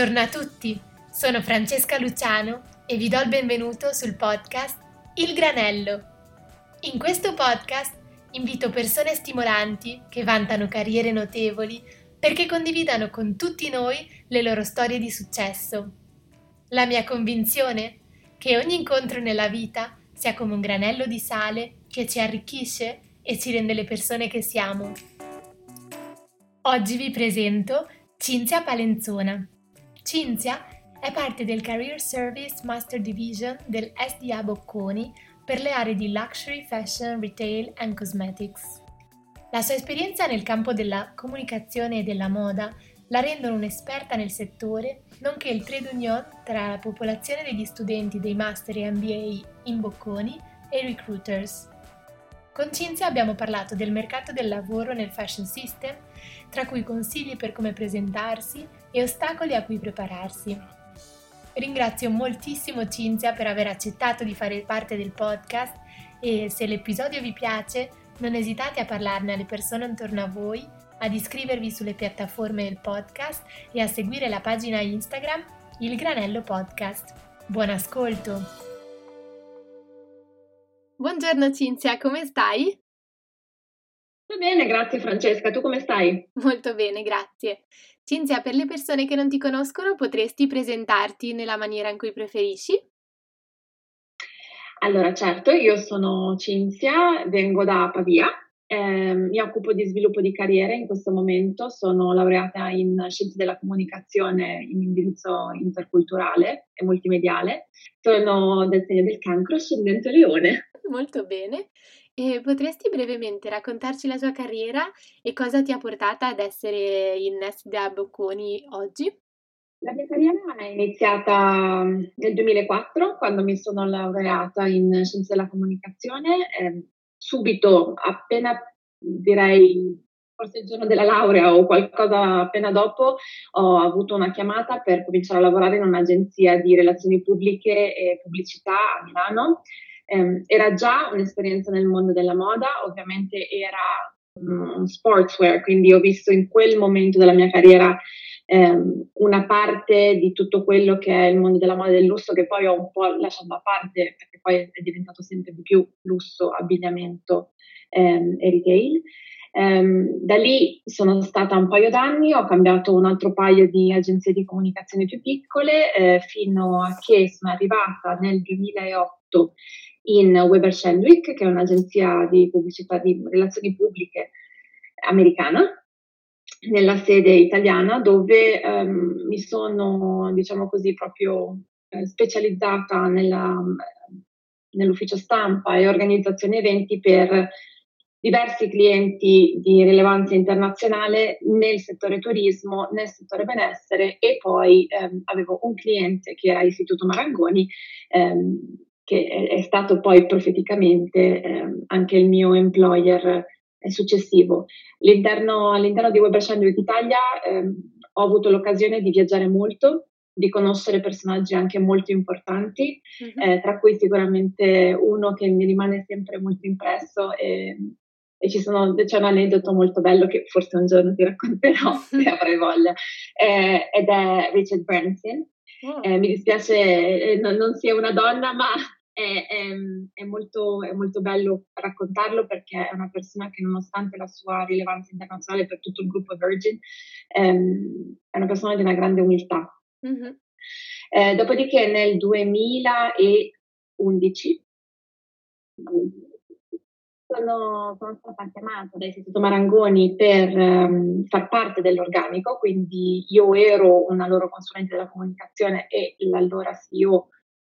Buongiorno a tutti, sono Francesca Luciano e vi do il benvenuto sul podcast Il Granello. In questo podcast invito persone stimolanti che vantano carriere notevoli perché condividano con tutti noi le loro storie di successo. La mia convinzione? Che ogni incontro nella vita sia come un granello di sale che ci arricchisce e ci rende le persone che siamo. Oggi vi presento Cinzia Palenzona. Cinzia è parte del Career Service Master Division del SDA Bocconi per le aree di Luxury, Fashion, Retail and Cosmetics. La sua esperienza nel campo della comunicazione e della moda la rendono un'esperta nel settore, nonché il trade union tra la popolazione degli studenti dei master e MBA in Bocconi e i recruiters. Con Cinzia abbiamo parlato del mercato del lavoro nel fashion system, tra cui consigli per come presentarsi e ostacoli a cui prepararsi. Ringrazio moltissimo Cinzia per aver accettato di fare parte del podcast e se l'episodio vi piace non esitate a parlarne alle persone intorno a voi, ad iscrivervi sulle piattaforme del podcast e a seguire la pagina Instagram Il Granello Podcast. Buon ascolto! Buongiorno Cinzia, come stai? Va bene, grazie Francesca, tu come stai? Molto bene, grazie. Cinzia, per le persone che non ti conoscono, potresti presentarti nella maniera in cui preferisci? Allora, certo, io sono Cinzia, vengo da Pavia, eh, mi occupo di sviluppo di carriera in questo momento, sono laureata in scienze della comunicazione in indirizzo interculturale e multimediale, sono del segno del cancro, ascendente leone molto bene. E potresti brevemente raccontarci la tua carriera e cosa ti ha portata ad essere in SDA Bocconi oggi? La mia carriera è iniziata mm, nel 2004 quando mi sono laureata in scienze della comunicazione. Eh, subito, appena direi forse il giorno della laurea o qualcosa appena dopo, ho avuto una chiamata per cominciare a lavorare in un'agenzia di relazioni pubbliche e pubblicità a Milano. Eh, era già un'esperienza nel mondo della moda, ovviamente era um, sportswear, quindi ho visto in quel momento della mia carriera ehm, una parte di tutto quello che è il mondo della moda e del lusso che poi ho un po' lasciato a parte perché poi è diventato sempre di più lusso, abbigliamento ehm, e retail. Um, da lì sono stata un paio d'anni, ho cambiato un altro paio di agenzie di comunicazione più piccole eh, fino a che sono arrivata nel 2008 in Weber Shandwick, che è un'agenzia di pubblicità di relazioni pubbliche americana, nella sede italiana, dove um, mi sono, diciamo così, proprio eh, specializzata nella, nell'ufficio stampa e organizzazione eventi per diversi clienti di rilevanza internazionale nel settore turismo, nel settore benessere e poi ehm, avevo un cliente che era l'Istituto Marangoni ehm, che è, stato poi profeticamente eh, anche il mio employer successivo. All'interno, all'interno di Weber Shandwick Italia eh, ho avuto l'occasione di viaggiare molto, di conoscere personaggi anche molto importanti, mm-hmm. eh, tra cui sicuramente uno che mi rimane sempre molto impresso e, e sono, c'è un aneddoto molto bello che forse un giorno ti racconterò se avrai voglia, eh, ed è Richard Branson. Oh. Mi dispiace eh, non, non sia una donna, ma è, è, è, molto, è, molto, bello raccontarlo perché è una persona che nonostante la sua rilevanza internazionale per tutto il gruppo Virgin ehm, è una persona di una grande umiltà. Mm-hmm. Eh, dopodiché nel 2011 sono, sono, stata chiamata dall'Istituto Marangoni per um, far parte dell'organico, quindi io ero una loro consulente della comunicazione e l'allora CEO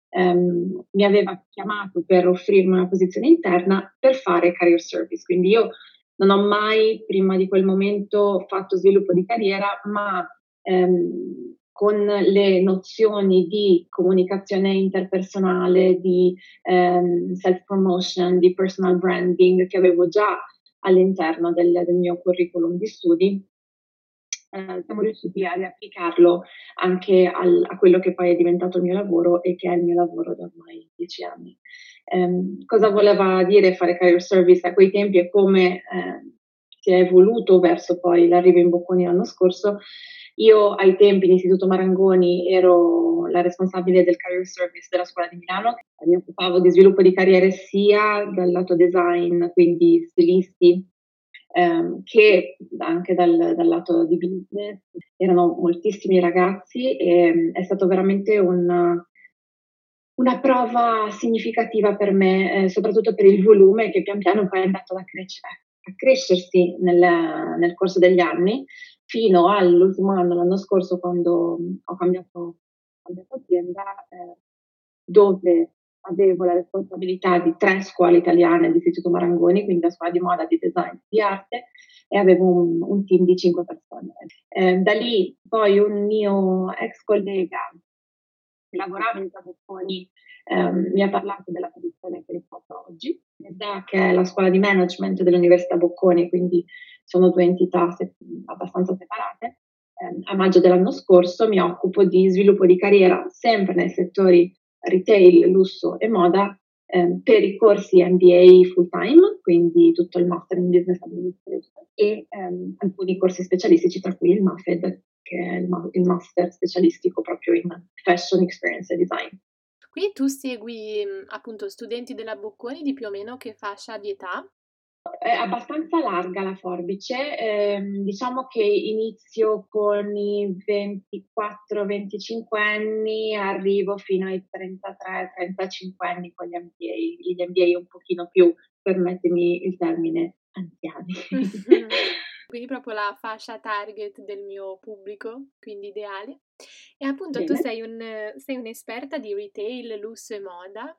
ehm, mi aveva chiamato per offrirmi una posizione interna per fare career service. Quindi io non ho mai prima di quel momento fatto sviluppo di carriera, ma ehm, con le nozioni di comunicazione interpersonale, di ehm, self-promotion, di personal branding che avevo già all'interno del, del mio curriculum di studi, eh, siamo riusciti a riapplicarlo anche al, a quello che poi è diventato il mio lavoro e che è il mio lavoro da ormai dieci anni. Eh, cosa voleva dire fare career service a quei tempi e come eh, si è evoluto verso poi l'arrivo in Bocconi l'anno scorso? Io ai tempi in Marangoni ero la responsabile del career service della scuola di Milano, mi occupavo di sviluppo di carriere sia dal lato design, quindi stilisti, ehm, che anche dal, dal, lato di business. Erano moltissimi ragazzi e è stato veramente un, una prova significativa per me, eh, soprattutto per il volume che pian piano poi è andato a, crescere, a crescersi nel, nel, corso degli anni, fino all'ultimo anno, l'anno scorso, quando ho cambiato, cambiato azienda, eh, dove avevo la responsabilità di tre scuole italiane di Istituto Marangoni, quindi la scuola di moda, di design, di arte, e avevo un, un team di cinque persone. Eh, da lì poi un mio ex collega che lavorava in Zabocconi ehm, mi ha parlato della posizione che riporto oggi, che è la scuola di management dell'Università Bocconi, quindi sono due entità se- abbastanza separate. Eh, a maggio dell'anno scorso mi occupo di sviluppo di carriera sempre nei settori retail, lusso e moda eh, per i corsi MBA full time, quindi tutto il Master in Business Administration e ehm, alcuni corsi specialistici, tra cui il MAFED, che è il, ma- il Master specialistico proprio in Fashion Experience e Design. Qui tu segui appunto studenti della Bocconi di più o meno che fascia di età? È abbastanza larga la forbice, eh, diciamo che inizio con i 24-25 anni, arrivo fino ai 33-35 anni con gli MBA, gli MBA un pochino più, permettimi il termine, anziani. quindi proprio la fascia target del mio pubblico, quindi ideale. E appunto Bene. tu sei, un, sei un'esperta di retail, lusso e moda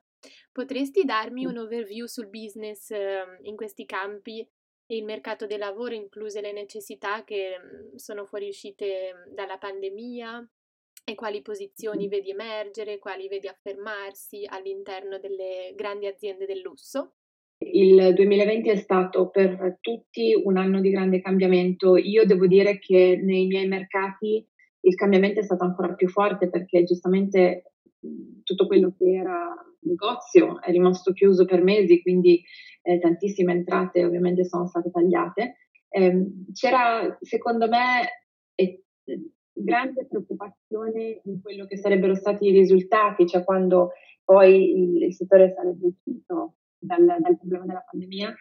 Potresti darmi un overview sul business ehm, in questi campi e il mercato del lavoro, incluse le necessità che mhmm, sono fuoriuscite mhmm, dalla pandemia e quali posizioni vedi emergere, quali vedi affermarsi all'interno delle grandi aziende del lusso? Il 2020 è stato per tutti un anno di grande cambiamento. Io devo dire che nei miei mercati il cambiamento è stato ancora più forte perché giustamente tutto quello che era negozio è rimasto chiuso per mesi, quindi eh, tantissime entrate ovviamente sono state tagliate. Eh, c'era, secondo me, eh, grande preoccupazione in quello che sarebbero stati i risultati, cioè quando poi il, il settore sarebbe uscito dal, dal problema della pandemia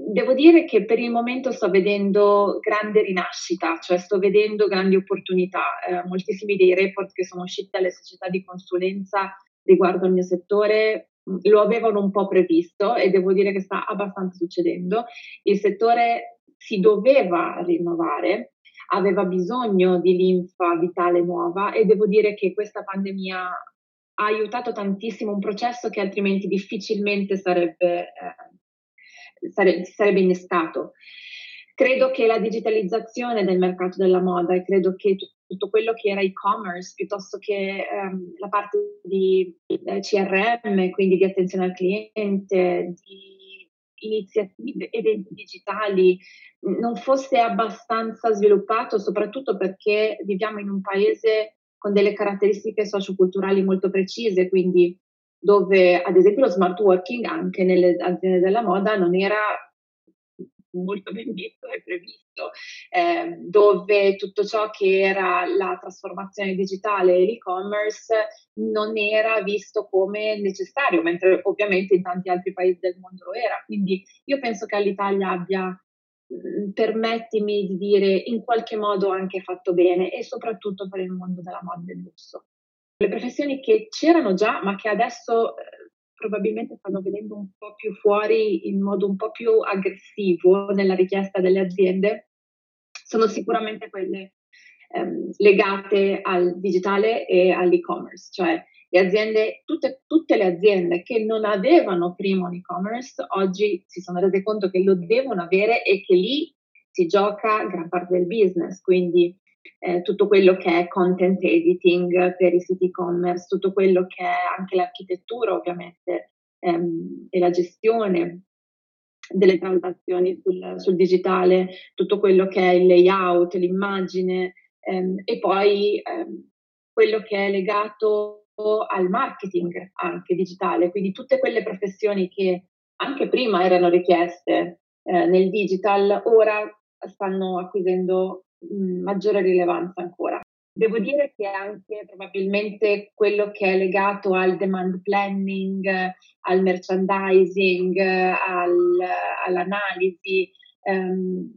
Devo dire che per il momento sto vedendo grande rinascita, cioè sto vedendo grandi opportunità. Eh, moltissimi dei report che sono usciti dalle società di consulenza riguardo al mio settore mm, lo avevano un po' previsto e devo dire che sta abbastanza succedendo. Il settore si doveva rinnovare, aveva bisogno di linfa vitale nuova e devo dire che questa pandemia ha aiutato tantissimo un processo che altrimenti difficilmente sarebbe eh, sare- sarebbe innescato. Credo che la digitalizzazione del mercato della moda e credo che tutto quello che era e-commerce piuttosto che um, la parte di eh, CRM, quindi di attenzione al cliente, di iniziative, eventi digitali, non fosse abbastanza sviluppato, soprattutto perché viviamo in un paese con delle caratteristiche socioculturali molto precise, quindi dove ad esempio lo smart working anche nelle aziende della moda non era molto ben visto e previsto, eh, dove tutto ciò che era la trasformazione digitale e l'e-commerce non era visto come necessario, mentre ovviamente in tanti altri paesi del mondo lo era. Quindi io penso che all'Italia abbia, mh, permettimi di dire, in qualche modo anche fatto bene e soprattutto per il mondo della moda e del lusso le professioni che c'erano già, ma che adesso eh, probabilmente stanno venendo un po' più fuori in modo un po' più aggressivo nella richiesta delle aziende, sono sicuramente quelle ehm, legate al digitale e all'e-commerce, cioè le aziende, tutte, tutte, le aziende che non avevano prima un e-commerce oggi si sono rese conto che lo devono avere e che lì si gioca gran parte del business, quindi eh, tutto quello che è content editing per i siti e-commerce, tutto quello che è anche l'architettura ovviamente ehm, e la gestione delle transazioni sul, sul, digitale, tutto quello che è il layout, l'immagine ehm, e poi ehm, quello che è legato al marketing anche digitale, quindi tutte quelle professioni che anche prima erano richieste eh, nel digital, ora stanno acquisendo maggiore rilevanza ancora. Devo dire che anche probabilmente quello che è legato al demand planning, al merchandising, al, all'analisi, ehm,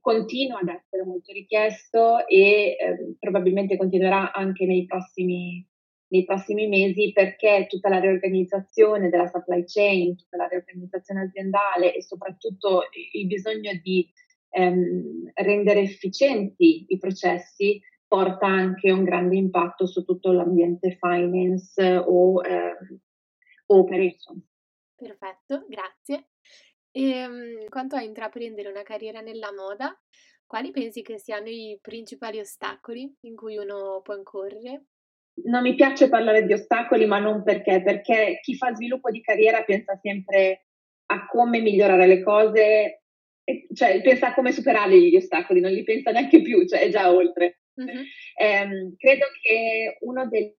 continua ad essere molto richiesto e eh, probabilmente continuerà anche nei prossimi, nei prossimi mesi perché tutta la riorganizzazione della supply chain, tutta la riorganizzazione aziendale e soprattutto il bisogno di ehm, rendere efficienti i processi porta anche un grande impatto su tutto l'ambiente finance o, eh, operation. Perfetto, grazie. E ehm, quanto a intraprendere una carriera nella moda, quali pensi che siano i principali ostacoli in cui uno può incorrere? Non mi piace parlare di ostacoli, ma non perché, perché chi fa sviluppo di carriera pensa sempre a come migliorare le cose, cioè pensa a come superare gli ostacoli, non li pensa neanche più, cioè è già oltre. Uh-huh. Eh, credo che uno dei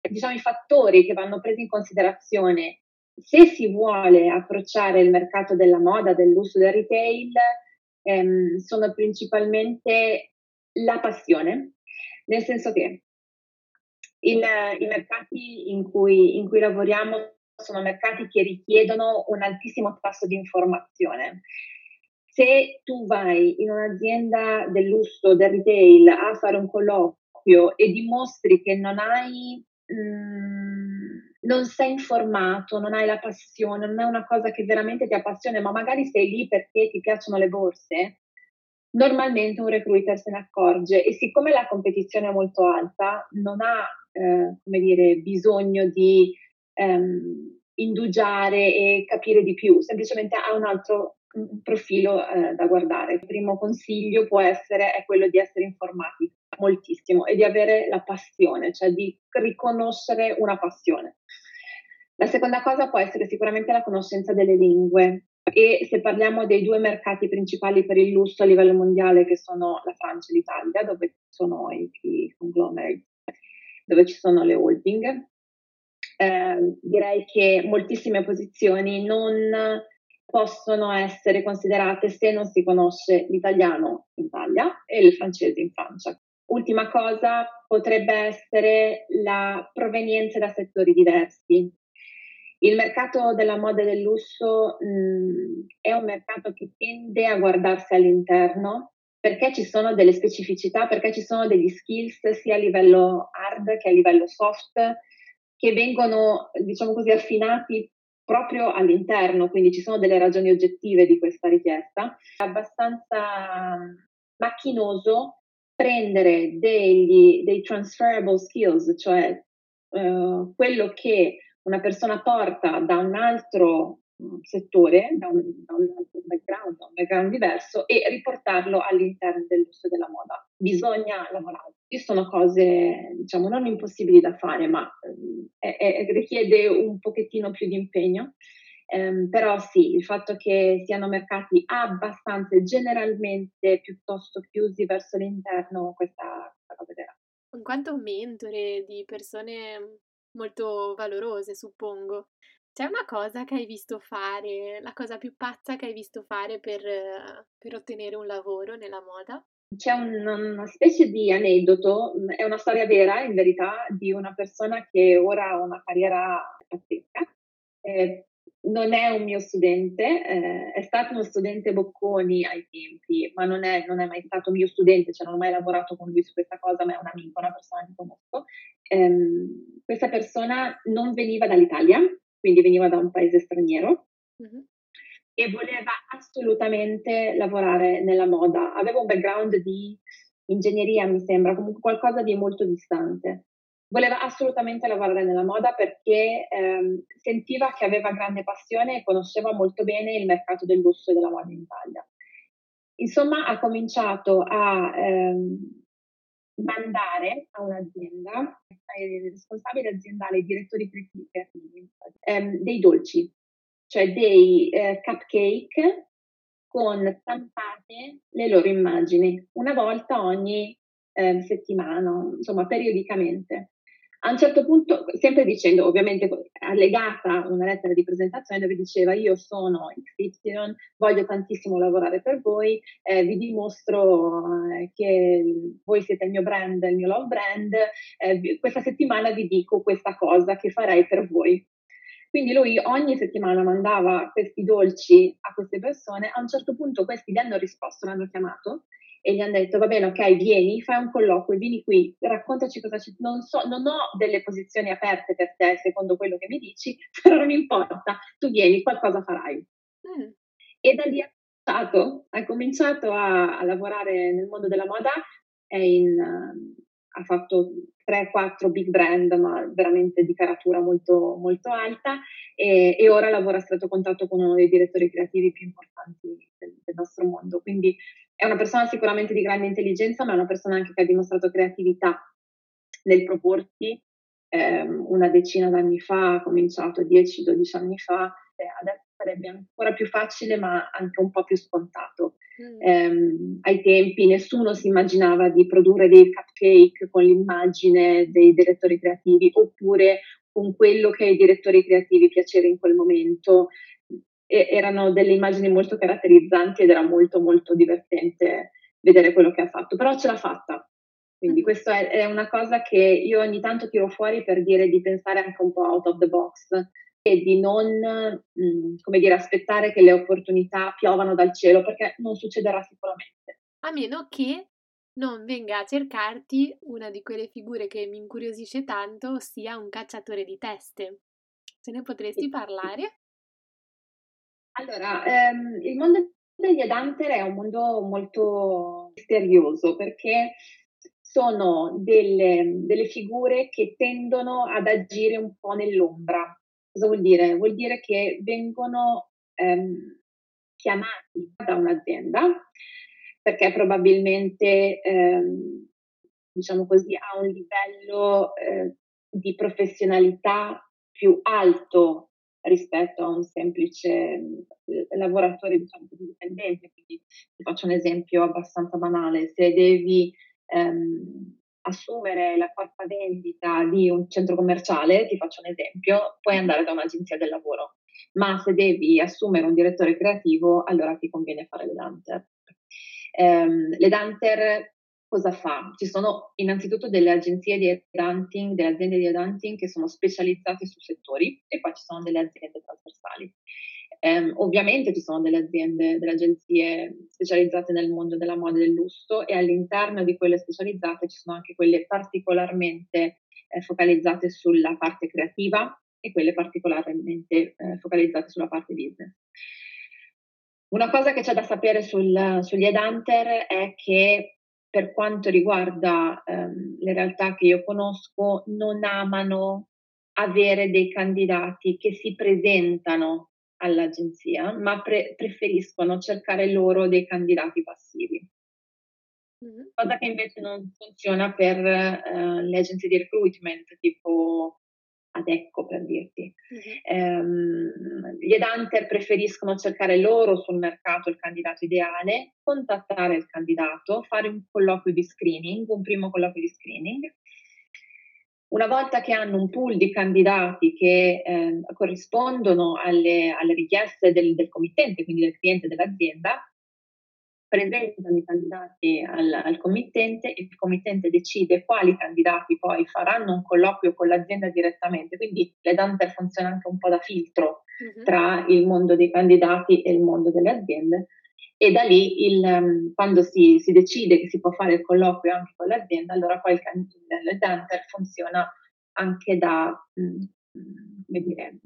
diciamo, fattori che vanno presi in considerazione se si vuole approcciare il mercato della moda, del lusso, del retail, ehm, sono principalmente la passione, nel senso che il, i mercati in cui, in cui lavoriamo sono mercati che richiedono un altissimo tasso di informazione se tu vai in un'azienda del lusso, del retail, a fare un colloquio e dimostri che non hai, mh, mm, non sei informato, non hai la passione, non è una cosa che veramente ti appassiona, ma magari sei lì perché ti piacciono le borse, normalmente un recruiter se ne accorge. E siccome la competizione è molto alta, non ha, eh, come dire, bisogno di ehm, indugiare e capire di più, semplicemente ha un altro profilo eh, da guardare. Il primo consiglio può essere è quello di essere informati moltissimo e di avere la passione, cioè di riconoscere una passione. La seconda cosa può essere sicuramente la conoscenza delle lingue e se parliamo dei due mercati principali per il lusso a livello mondiale che sono la Francia e l'Italia, dove sono i, i conglomerati, dove ci sono le holding, eh, direi che moltissime posizioni non possono essere considerate se non si conosce l'italiano in Italia e il francese in Francia. Ultima cosa potrebbe essere la provenienza da settori diversi. Il mercato della moda e del lusso mh, mm, è un mercato che tende a guardarsi all'interno perché ci sono delle specificità, perché ci sono degli skills sia a livello hard che a livello soft che vengono, diciamo così, affinati proprio all'interno, quindi ci sono delle ragioni oggettive di questa richiesta. È abbastanza macchinoso prendere degli, dei transferable skills, cioè uh, quello che una persona porta da un altro mm, settore, da un, da un, altro background, da un background diverso e riportarlo all'interno del lusso della moda. Bisogna lavorare. Sono cose, diciamo, non impossibili da fare, ma eh, è, richiede un pochettino più di impegno. Um, però sì, il fatto che siano mercati abbastanza generalmente piuttosto chiusi verso l'interno, questa, questa cosa vera. In quanto mentore di persone molto valorose, suppongo. C'è una cosa che hai visto fare, la cosa più pazza che hai visto fare per, per ottenere un lavoro nella moda? C'è un, una specie di aneddoto, è una storia vera in verità, di una persona che ora ha una carriera pazzesca. Eh, non è un mio studente, eh, è stato uno studente Bocconi ai tempi, ma non è, non è, mai stato mio studente, cioè non ho mai lavorato con lui su questa cosa, ma è un amico, una persona che conosco. Eh, questa persona non veniva dall'Italia, quindi veniva da un paese straniero uh-huh. E voleva assolutamente lavorare nella moda. Aveva un background di ingegneria, mi sembra, comunque qualcosa di molto distante voleva assolutamente lavorare nella moda perché ehm, sentiva che aveva grande passione e conosceva molto bene il mercato del lusso e della moda in Italia. Insomma, ha cominciato a ehm, mandare a un'azienda, ai responsabili aziendali, ai direttori creativi, ehm, dei dolci, cioè dei eh, cupcake con stampate le loro immagini, una volta ogni eh, settimana, insomma periodicamente. A un certo punto, sempre dicendo, ovviamente allegata una lettera di presentazione dove diceva io sono XY, voglio tantissimo lavorare per voi, eh, vi dimostro eh, che voi siete il mio brand, il mio love brand, eh, questa settimana vi dico questa cosa che farei per voi. Quindi lui ogni settimana mandava questi dolci a queste persone, a un certo punto questi gli hanno risposto, l'hanno chiamato e gli hanno detto va bene, ok, vieni, fai un colloquio, vieni qui, raccontaci cosa c'è. Non, so, non ho delle posizioni aperte per te secondo quello che mi dici, però non importa, tu vieni, qualcosa farai. Mm. E da lì ha cominciato, ha cominciato a, a, lavorare nel mondo della moda, in, uh, ha fatto 3-4 big brand, ma veramente di caratura molto, molto alta, e, e, ora lavora a stretto contatto con uno dei direttori creativi più importanti del, del, nostro mondo. Quindi è una persona sicuramente di grande intelligenza, ma è una persona anche che ha dimostrato creatività nel proporsi. Eh, una decina d'anni fa, ha cominciato 10-12 anni fa, eh, adesso sarebbe ancora più facile, ma anche un po' più scontato. Mm. Eh, ai tempi nessuno si immaginava di produrre dei cupcake con l'immagine dei direttori creativi oppure con quello che ai direttori creativi piaceva in quel momento. E erano delle immagini molto caratterizzanti ed era molto molto divertente vedere quello che ha fatto, però ce l'ha fatta. Quindi mm. questa è, è una cosa che io ogni tanto tiro fuori per dire di pensare anche un po' out of the box, e di non, mh, mm, come dire, aspettare che le opportunità piovano dal cielo, perché non succederà sicuramente. A meno che non venga a cercarti una di quelle figure che mi incuriosisce tanto, ossia un cacciatore di teste. Ce ne potresti parlare? Allora, ehm, il mondo degli Adhunter è un mondo molto misterioso perché sono delle, delle figure che tendono ad agire un po' nell'ombra, Cosa vuol dire? Vuol dire che vengono ehm, chiamati da un'azienda perché probabilmente, ehm, diciamo così, ha un livello eh, di professionalità più alto rispetto a un semplice eh, lavoratore diciamo dipendente. Quindi ti faccio un esempio abbastanza banale. Se devi ehm, assumere la quarta vendita di un centro commerciale, ti faccio un esempio, puoi andare da un'agenzia del lavoro, ma se devi assumere un direttore creativo, allora ti conviene fare le Danter. Um, le Danter cosa fa? Ci sono innanzitutto delle agenzie di headhunting, delle aziende di headhunting che sono specializzate su settori e poi ci sono delle aziende trasversali. Eh, ovviamente ci sono delle aziende, delle agenzie specializzate nel mondo della moda e del lusso e all'interno di quelle specializzate ci sono anche quelle particolarmente eh, focalizzate sulla parte creativa e quelle particolarmente eh, focalizzate sulla parte business. Una cosa che c'è da sapere sul, sugli headhunter è che per quanto riguarda ehm, le realtà che io conosco, non amano avere dei candidati che si presentano all'agenzia, ma pre- preferiscono cercare loro dei candidati passivi. Mm-hmm. Cosa che invece non funziona per uh, le agenzie di recruitment, tipo Adecco per dirti. Mm-hmm. Um, gli headhunter preferiscono cercare loro sul mercato il candidato ideale, contattare il candidato, fare un colloquio di screening, un primo colloquio di screening una volta che hanno un pool di candidati che eh, corrispondono alle, alle richieste del, del, committente, quindi del cliente dell'azienda, presentano i candidati al, al, committente e il committente decide quali candidati poi faranno un colloquio con l'azienda direttamente. Quindi l'Edanter funziona anche un po' da filtro uh-huh. tra il mondo dei candidati e il mondo delle aziende e da lì il, um, quando si, si, decide che si può fare il colloquio anche con l'azienda, allora poi il, il Denter funziona anche da, um, come dire,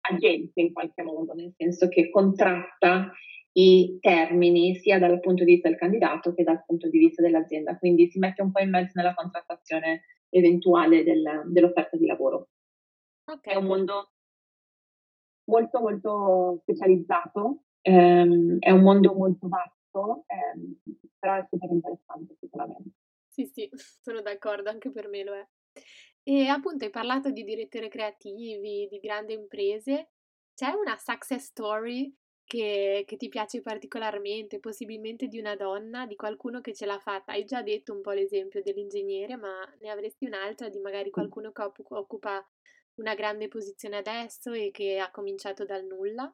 agente in qualche modo, nel senso che contratta i termini sia dal punto di vista del candidato che dal punto di vista dell'azienda, quindi si mette un po' in mezzo nella contrattazione eventuale del, dell'offerta di lavoro. Okay. È un mondo molto molto specializzato ehm, è un mondo molto vasto, ehm, però è super interessante sicuramente. Sì, sì, sono d'accordo, anche per me lo è. E appunto hai parlato di direttori creativi, di grandi imprese. C'è una success story che, che, ti piace particolarmente, possibilmente di una donna, di qualcuno che ce l'ha fatta? Hai già detto un po' l'esempio dell'ingegnere, ma ne avresti un'altra di magari qualcuno che occupa una grande posizione adesso e che ha cominciato dal nulla?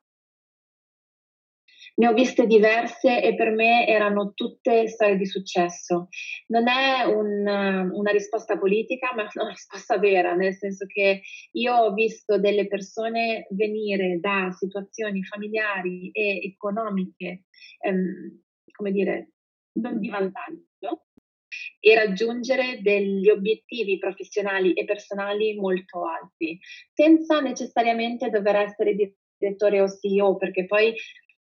Ne ho viste diverse e per me erano tutte storie di successo. Non è un, una risposta politica, ma è una risposta vera, nel senso che io ho visto delle persone venire da situazioni familiari e economiche, ehm, come dire, non di vantaggio, e raggiungere degli obiettivi professionali e personali molto alti, senza necessariamente dover essere direttore o CEO, perché poi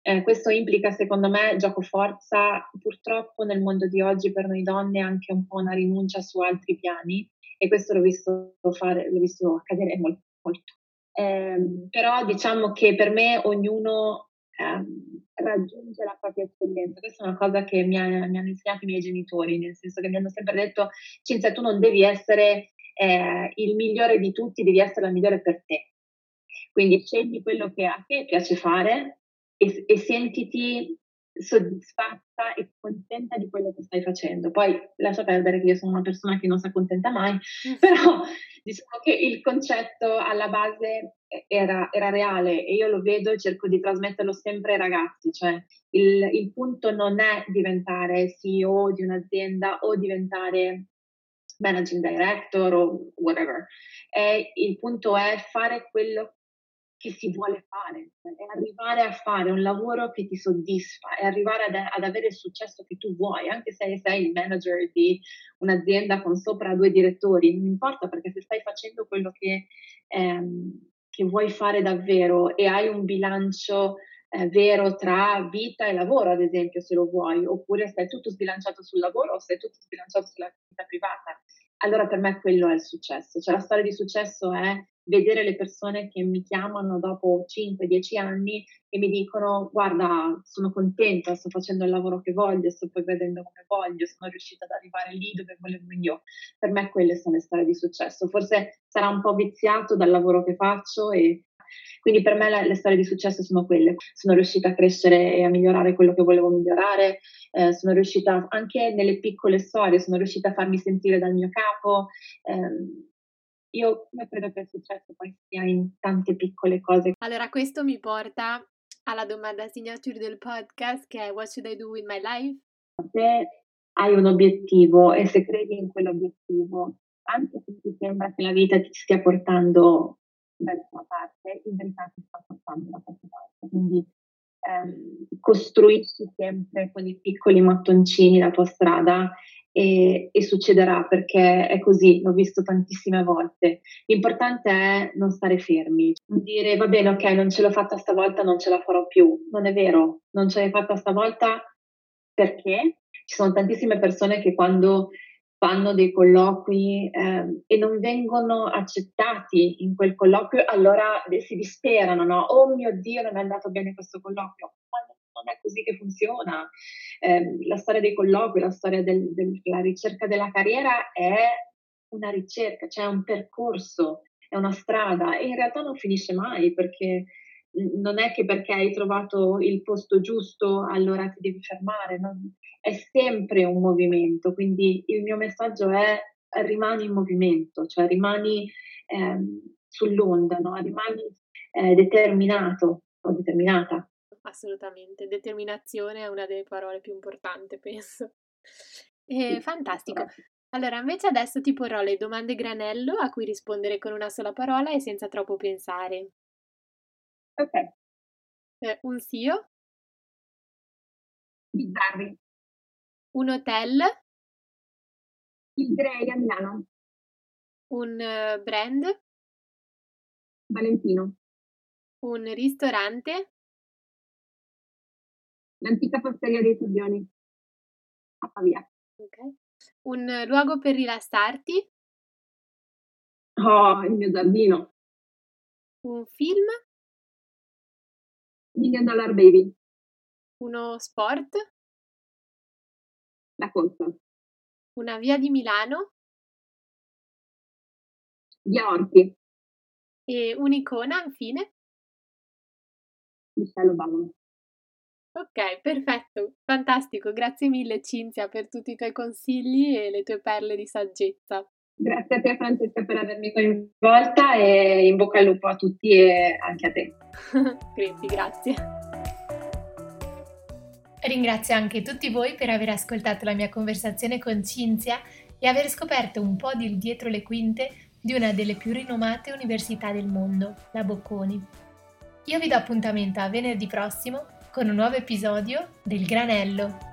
eh, questo implica, secondo me, gioco forza, purtroppo nel mondo di oggi per noi donne anche un po' una rinuncia su altri piani e questo l'ho visto, fare, l'ho visto accadere molto. molto. Eh, però diciamo che per me ognuno eh, raggiunge la propria eccellenza. Questa è una cosa che mi, ha, mi, hanno insegnato i miei genitori, nel senso che mi hanno sempre detto, Cinzia, tu non devi essere eh, il migliore di tutti, devi essere la migliore per te. Quindi scegli quello che a te piace fare e, e sentiti soddisfatta e contenta di quello che stai facendo. Poi lascia perdere che io sono una persona che non si accontenta mai, però diciamo che il concetto alla base era, era, reale e io lo vedo e cerco di trasmetterlo sempre ai ragazzi, cioè il, il punto non è diventare CEO di un'azienda o diventare managing director o whatever, è, il punto è fare quello che si vuole fare, è arrivare a fare un lavoro che ti soddisfa, è arrivare ad, ad, avere il successo che tu vuoi, anche se sei il manager di un'azienda con sopra due direttori, non importa perché se stai facendo quello che, ehm, che vuoi fare davvero e hai un bilancio eh, vero tra vita e lavoro, ad esempio, se lo vuoi, oppure stai tutto sbilanciato sul lavoro o stai tutto sbilanciato sulla vita privata, allora per me quello è il successo. Cioè la storia di successo è vedere le persone che mi chiamano dopo 5-10 anni e mi dicono guarda sono contenta, sto facendo il lavoro che voglio, sto progredendo come voglio, sono riuscita ad arrivare lì dove volevo io. Per me quelle sono le storie di successo. Forse sarà un po' viziato dal lavoro che faccio e quindi per me le, le, storie di successo sono quelle. Sono riuscita a crescere e a migliorare quello che volevo migliorare, eh, sono riuscita anche nelle piccole storie, sono riuscita a farmi sentire dal mio capo. Eh, io, io credo che il successo poi sia in tante piccole cose. Allora, questo mi porta alla domanda signature del podcast che è What should I do with my life? Se hai un obiettivo e se credi in quell'obiettivo, anche se ti sembra che la vita ti stia portando dalla tua parte, in verità ti sta portando dalla tua parte. Quindi ehm, costruisci sempre con i piccoli mattoncini la tua strada e, e, succederà perché è così, l'ho visto tantissime volte. L'importante è non stare fermi, dire va bene, ok, non ce l'ho fatta stavolta, non ce la farò più. Non è vero, non ce l'hai fatta stavolta perché ci sono tantissime persone che quando fanno dei colloqui eh, e non vengono accettati in quel colloquio, allora si disperano, no? Oh mio Dio, non è andato bene questo colloquio. Ma non è così che funziona. Eh, la storia dei colloqui, la storia del, della ricerca della carriera è una ricerca, cioè un percorso, è una strada e in realtà non finisce mai perché non è che perché hai trovato il posto giusto allora ti devi fermare, non, è sempre un movimento, quindi il mio messaggio è rimani in movimento, cioè rimani ehm, sull'onda, no? rimani eh, determinato o determinata. Assolutamente, determinazione è una delle parole più importanti, penso. Eh, fantastico. Allora, invece adesso ti porrò le domande granello a cui rispondere con una sola parola e senza troppo pensare. Ok. Eh, un SIO? Bizzarri. Un hotel? Il Grey a Milano. Un uh, brand? Valentino. Un ristorante? L'antica posteria dei Turbioni. A Pavia. Ok. Un luogo per rilassarti? Oh, il mio giardino. Un film? Million Dollar Baby. Uno sport? La corsa. Una via di Milano? Via Orti. E un'icona, infine? Michelle Obama. Ok, perfetto, fantastico. Grazie mille Cinzia per tutti i tuoi consigli e le tue perle di saggezza. Grazie a te Francesca per avermi coinvolta e in bocca al lupo a tutti e anche a te. Crepi, grazie. Ringrazio anche tutti voi per aver ascoltato la mia conversazione con Cinzia e aver scoperto un po' di dietro le quinte di una delle più rinomate università del mondo, la Bocconi. Io vi do appuntamento a venerdì prossimo con un nuovo episodio del Granello.